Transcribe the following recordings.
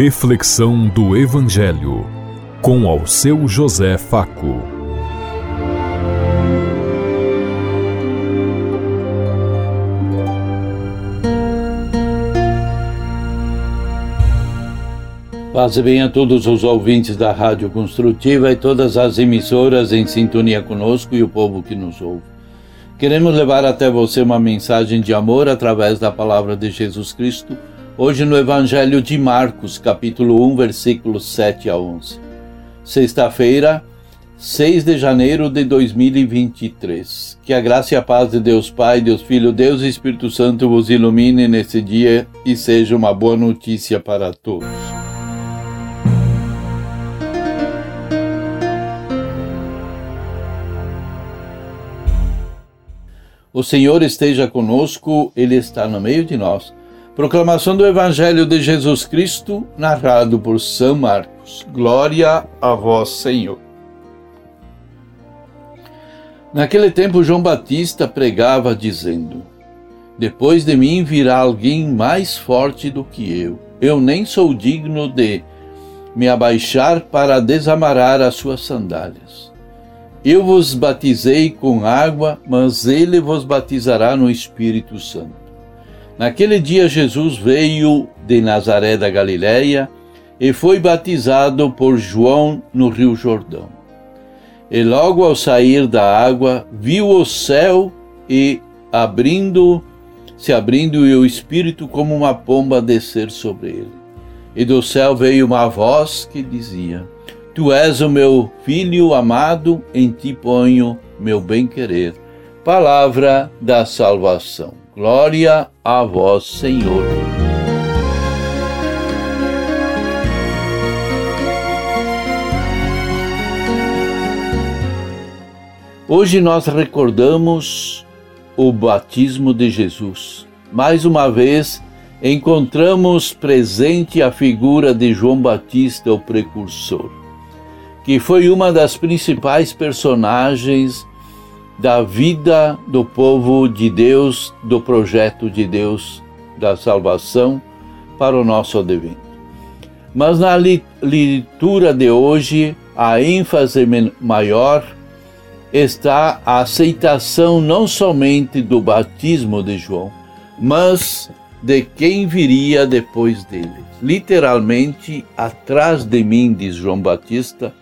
Reflexão do Evangelho com ao seu José Faco. Paz bem a todos os ouvintes da Rádio Construtiva e todas as emissoras em sintonia conosco e o povo que nos ouve. Queremos levar até você uma mensagem de amor através da palavra de Jesus Cristo, hoje no Evangelho de Marcos, capítulo 1, versículos 7 a 11. Sexta-feira, 6 de janeiro de 2023. Que a graça e a paz de Deus Pai, Deus Filho, Deus e Espírito Santo vos ilumine nesse dia e seja uma boa notícia para todos. O Senhor esteja conosco, Ele está no meio de nós. Proclamação do Evangelho de Jesus Cristo, narrado por São Marcos. Glória a vós, Senhor. Naquele tempo, João Batista pregava, dizendo: Depois de mim virá alguém mais forte do que eu. Eu nem sou digno de me abaixar para desamarrar as suas sandálias. Eu vos batizei com água, mas ele vos batizará no Espírito Santo. Naquele dia Jesus veio de Nazaré da Galiléia e foi batizado por João no Rio Jordão. E logo ao sair da água, viu o céu e abrindo, se abrindo e o Espírito como uma pomba descer sobre ele. E do céu veio uma voz que dizia: Tu és o meu filho amado, em ti ponho meu bem-querer. Palavra da salvação. Glória a vós, Senhor. Hoje nós recordamos o batismo de Jesus. Mais uma vez, encontramos presente a figura de João Batista, o precursor que foi uma das principais personagens da vida do povo de Deus, do projeto de Deus da salvação para o nosso advento. Mas na leitura de hoje, a ênfase maior está a aceitação não somente do batismo de João, mas de quem viria depois dele. Literalmente, atrás de mim, diz João Batista,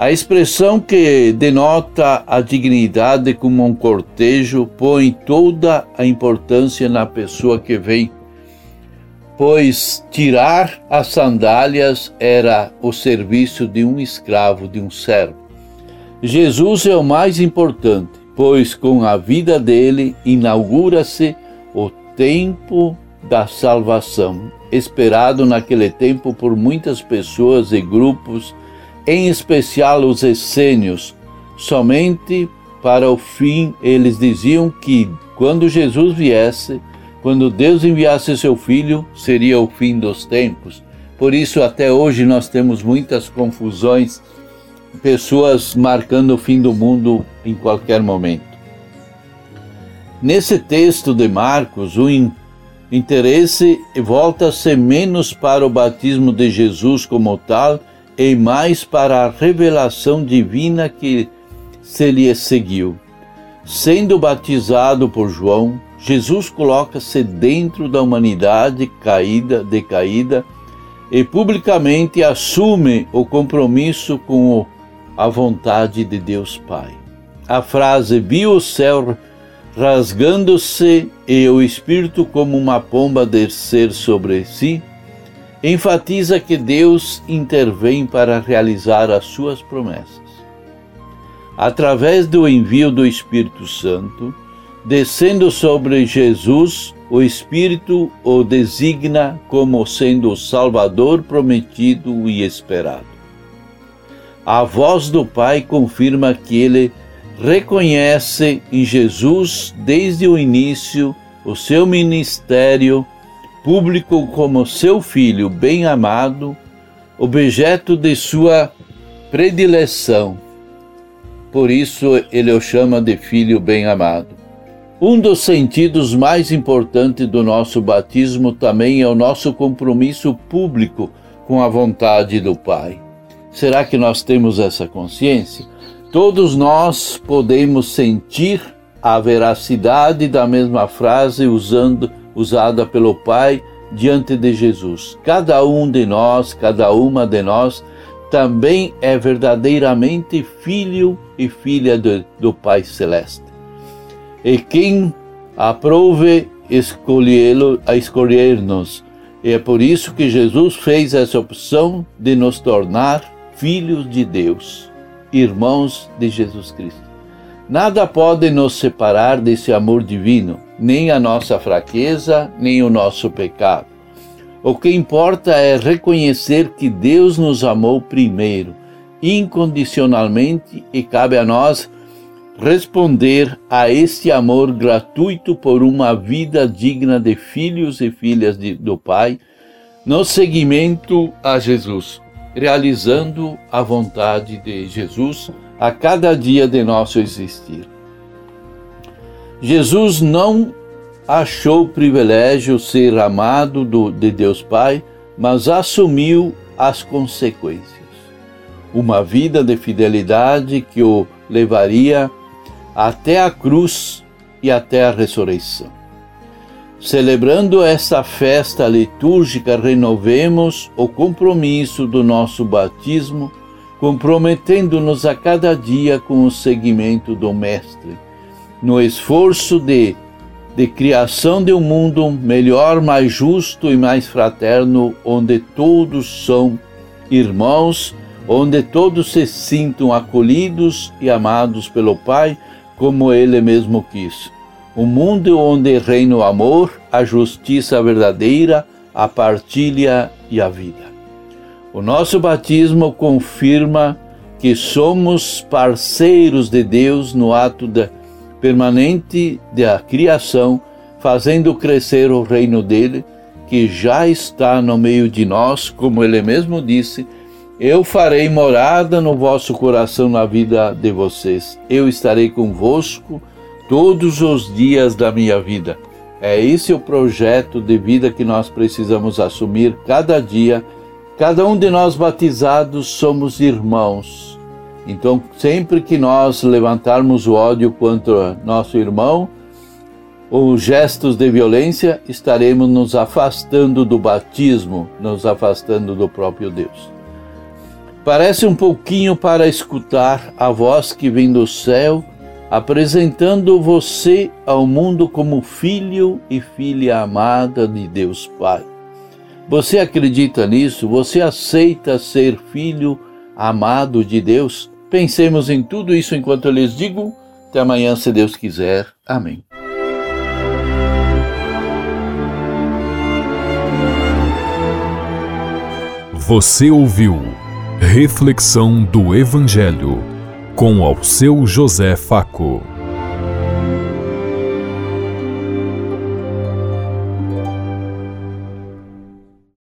a expressão que denota a dignidade como um cortejo põe toda a importância na pessoa que vem, pois tirar as sandálias era o serviço de um escravo, de um servo. Jesus é o mais importante, pois com a vida dele inaugura-se o tempo da salvação, esperado naquele tempo por muitas pessoas e grupos em especial os essênios. Somente para o fim eles diziam que quando Jesus viesse, quando Deus enviasse seu filho, seria o fim dos tempos. Por isso, até hoje, nós temos muitas confusões, pessoas marcando o fim do mundo em qualquer momento. Nesse texto de Marcos, o interesse volta-se menos para o batismo de Jesus como tal e mais para a revelação divina que se lhe seguiu. Sendo batizado por João, Jesus coloca-se dentro da humanidade caída, decaída, e publicamente assume o compromisso com a vontade de Deus Pai. A frase viu o céu rasgando-se e o Espírito como uma pomba descer sobre si enfatiza que Deus intervém para realizar as suas promessas. Através do envio do Espírito Santo, descendo sobre Jesus, o Espírito o designa como sendo o Salvador prometido e esperado. A voz do Pai confirma que ele reconhece em Jesus, desde o início, o seu ministério público como seu filho bem-amado, objeto de sua predileção. Por isso ele o chama de filho bem-amado. Um dos sentidos mais importantes do nosso batismo também é o nosso compromisso público com a vontade do Pai. Será que nós temos essa consciência? Todos nós podemos sentir a veracidade da mesma frase usando, usada pelo Pai diante de Jesus. Cada um de nós, cada uma de nós, também é verdadeiramente filho e filha do, do Pai Celeste. E quem aprove escolhê-lo a escolher-nos. E é por isso que Jesus fez essa opção de nos tornar filhos de Deus, irmãos de Jesus Cristo. Nada pode nos separar desse amor divino, nem a nossa fraqueza, nem o nosso pecado. O que importa é reconhecer que Deus nos amou primeiro, incondicionalmente, e cabe a nós responder a este amor gratuito por uma vida digna de filhos e filhas de, do Pai, no seguimento a Jesus, realizando a vontade de Jesus a cada dia de nosso existir. Jesus não achou privilégio ser amado do, de Deus Pai, mas assumiu as consequências. Uma vida de fidelidade que o levaria até a cruz e até a ressurreição. Celebrando esta festa litúrgica, renovemos o compromisso do nosso batismo comprometendo-nos a cada dia com o seguimento do Mestre, no esforço de, de criação de um mundo melhor, mais justo e mais fraterno, onde todos são irmãos, onde todos se sintam acolhidos e amados pelo Pai, como Ele mesmo quis. Um mundo onde reina o amor, a justiça verdadeira, a partilha e a vida. O nosso batismo confirma que somos parceiros de Deus no ato da permanente da criação, fazendo crescer o reino dele, que já está no meio de nós, como ele mesmo disse: Eu farei morada no vosso coração na vida de vocês. Eu estarei convosco todos os dias da minha vida. É esse o projeto de vida que nós precisamos assumir cada dia Cada um de nós batizados somos irmãos. Então, sempre que nós levantarmos o ódio contra nosso irmão, ou gestos de violência, estaremos nos afastando do batismo, nos afastando do próprio Deus. Parece um pouquinho para escutar a voz que vem do céu, apresentando você ao mundo como filho e filha amada de Deus Pai. Você acredita nisso? Você aceita ser filho amado de Deus? Pensemos em tudo isso enquanto eu lhes digo. Até amanhã, se Deus quiser. Amém. Você ouviu Reflexão do Evangelho com ao seu José Faco.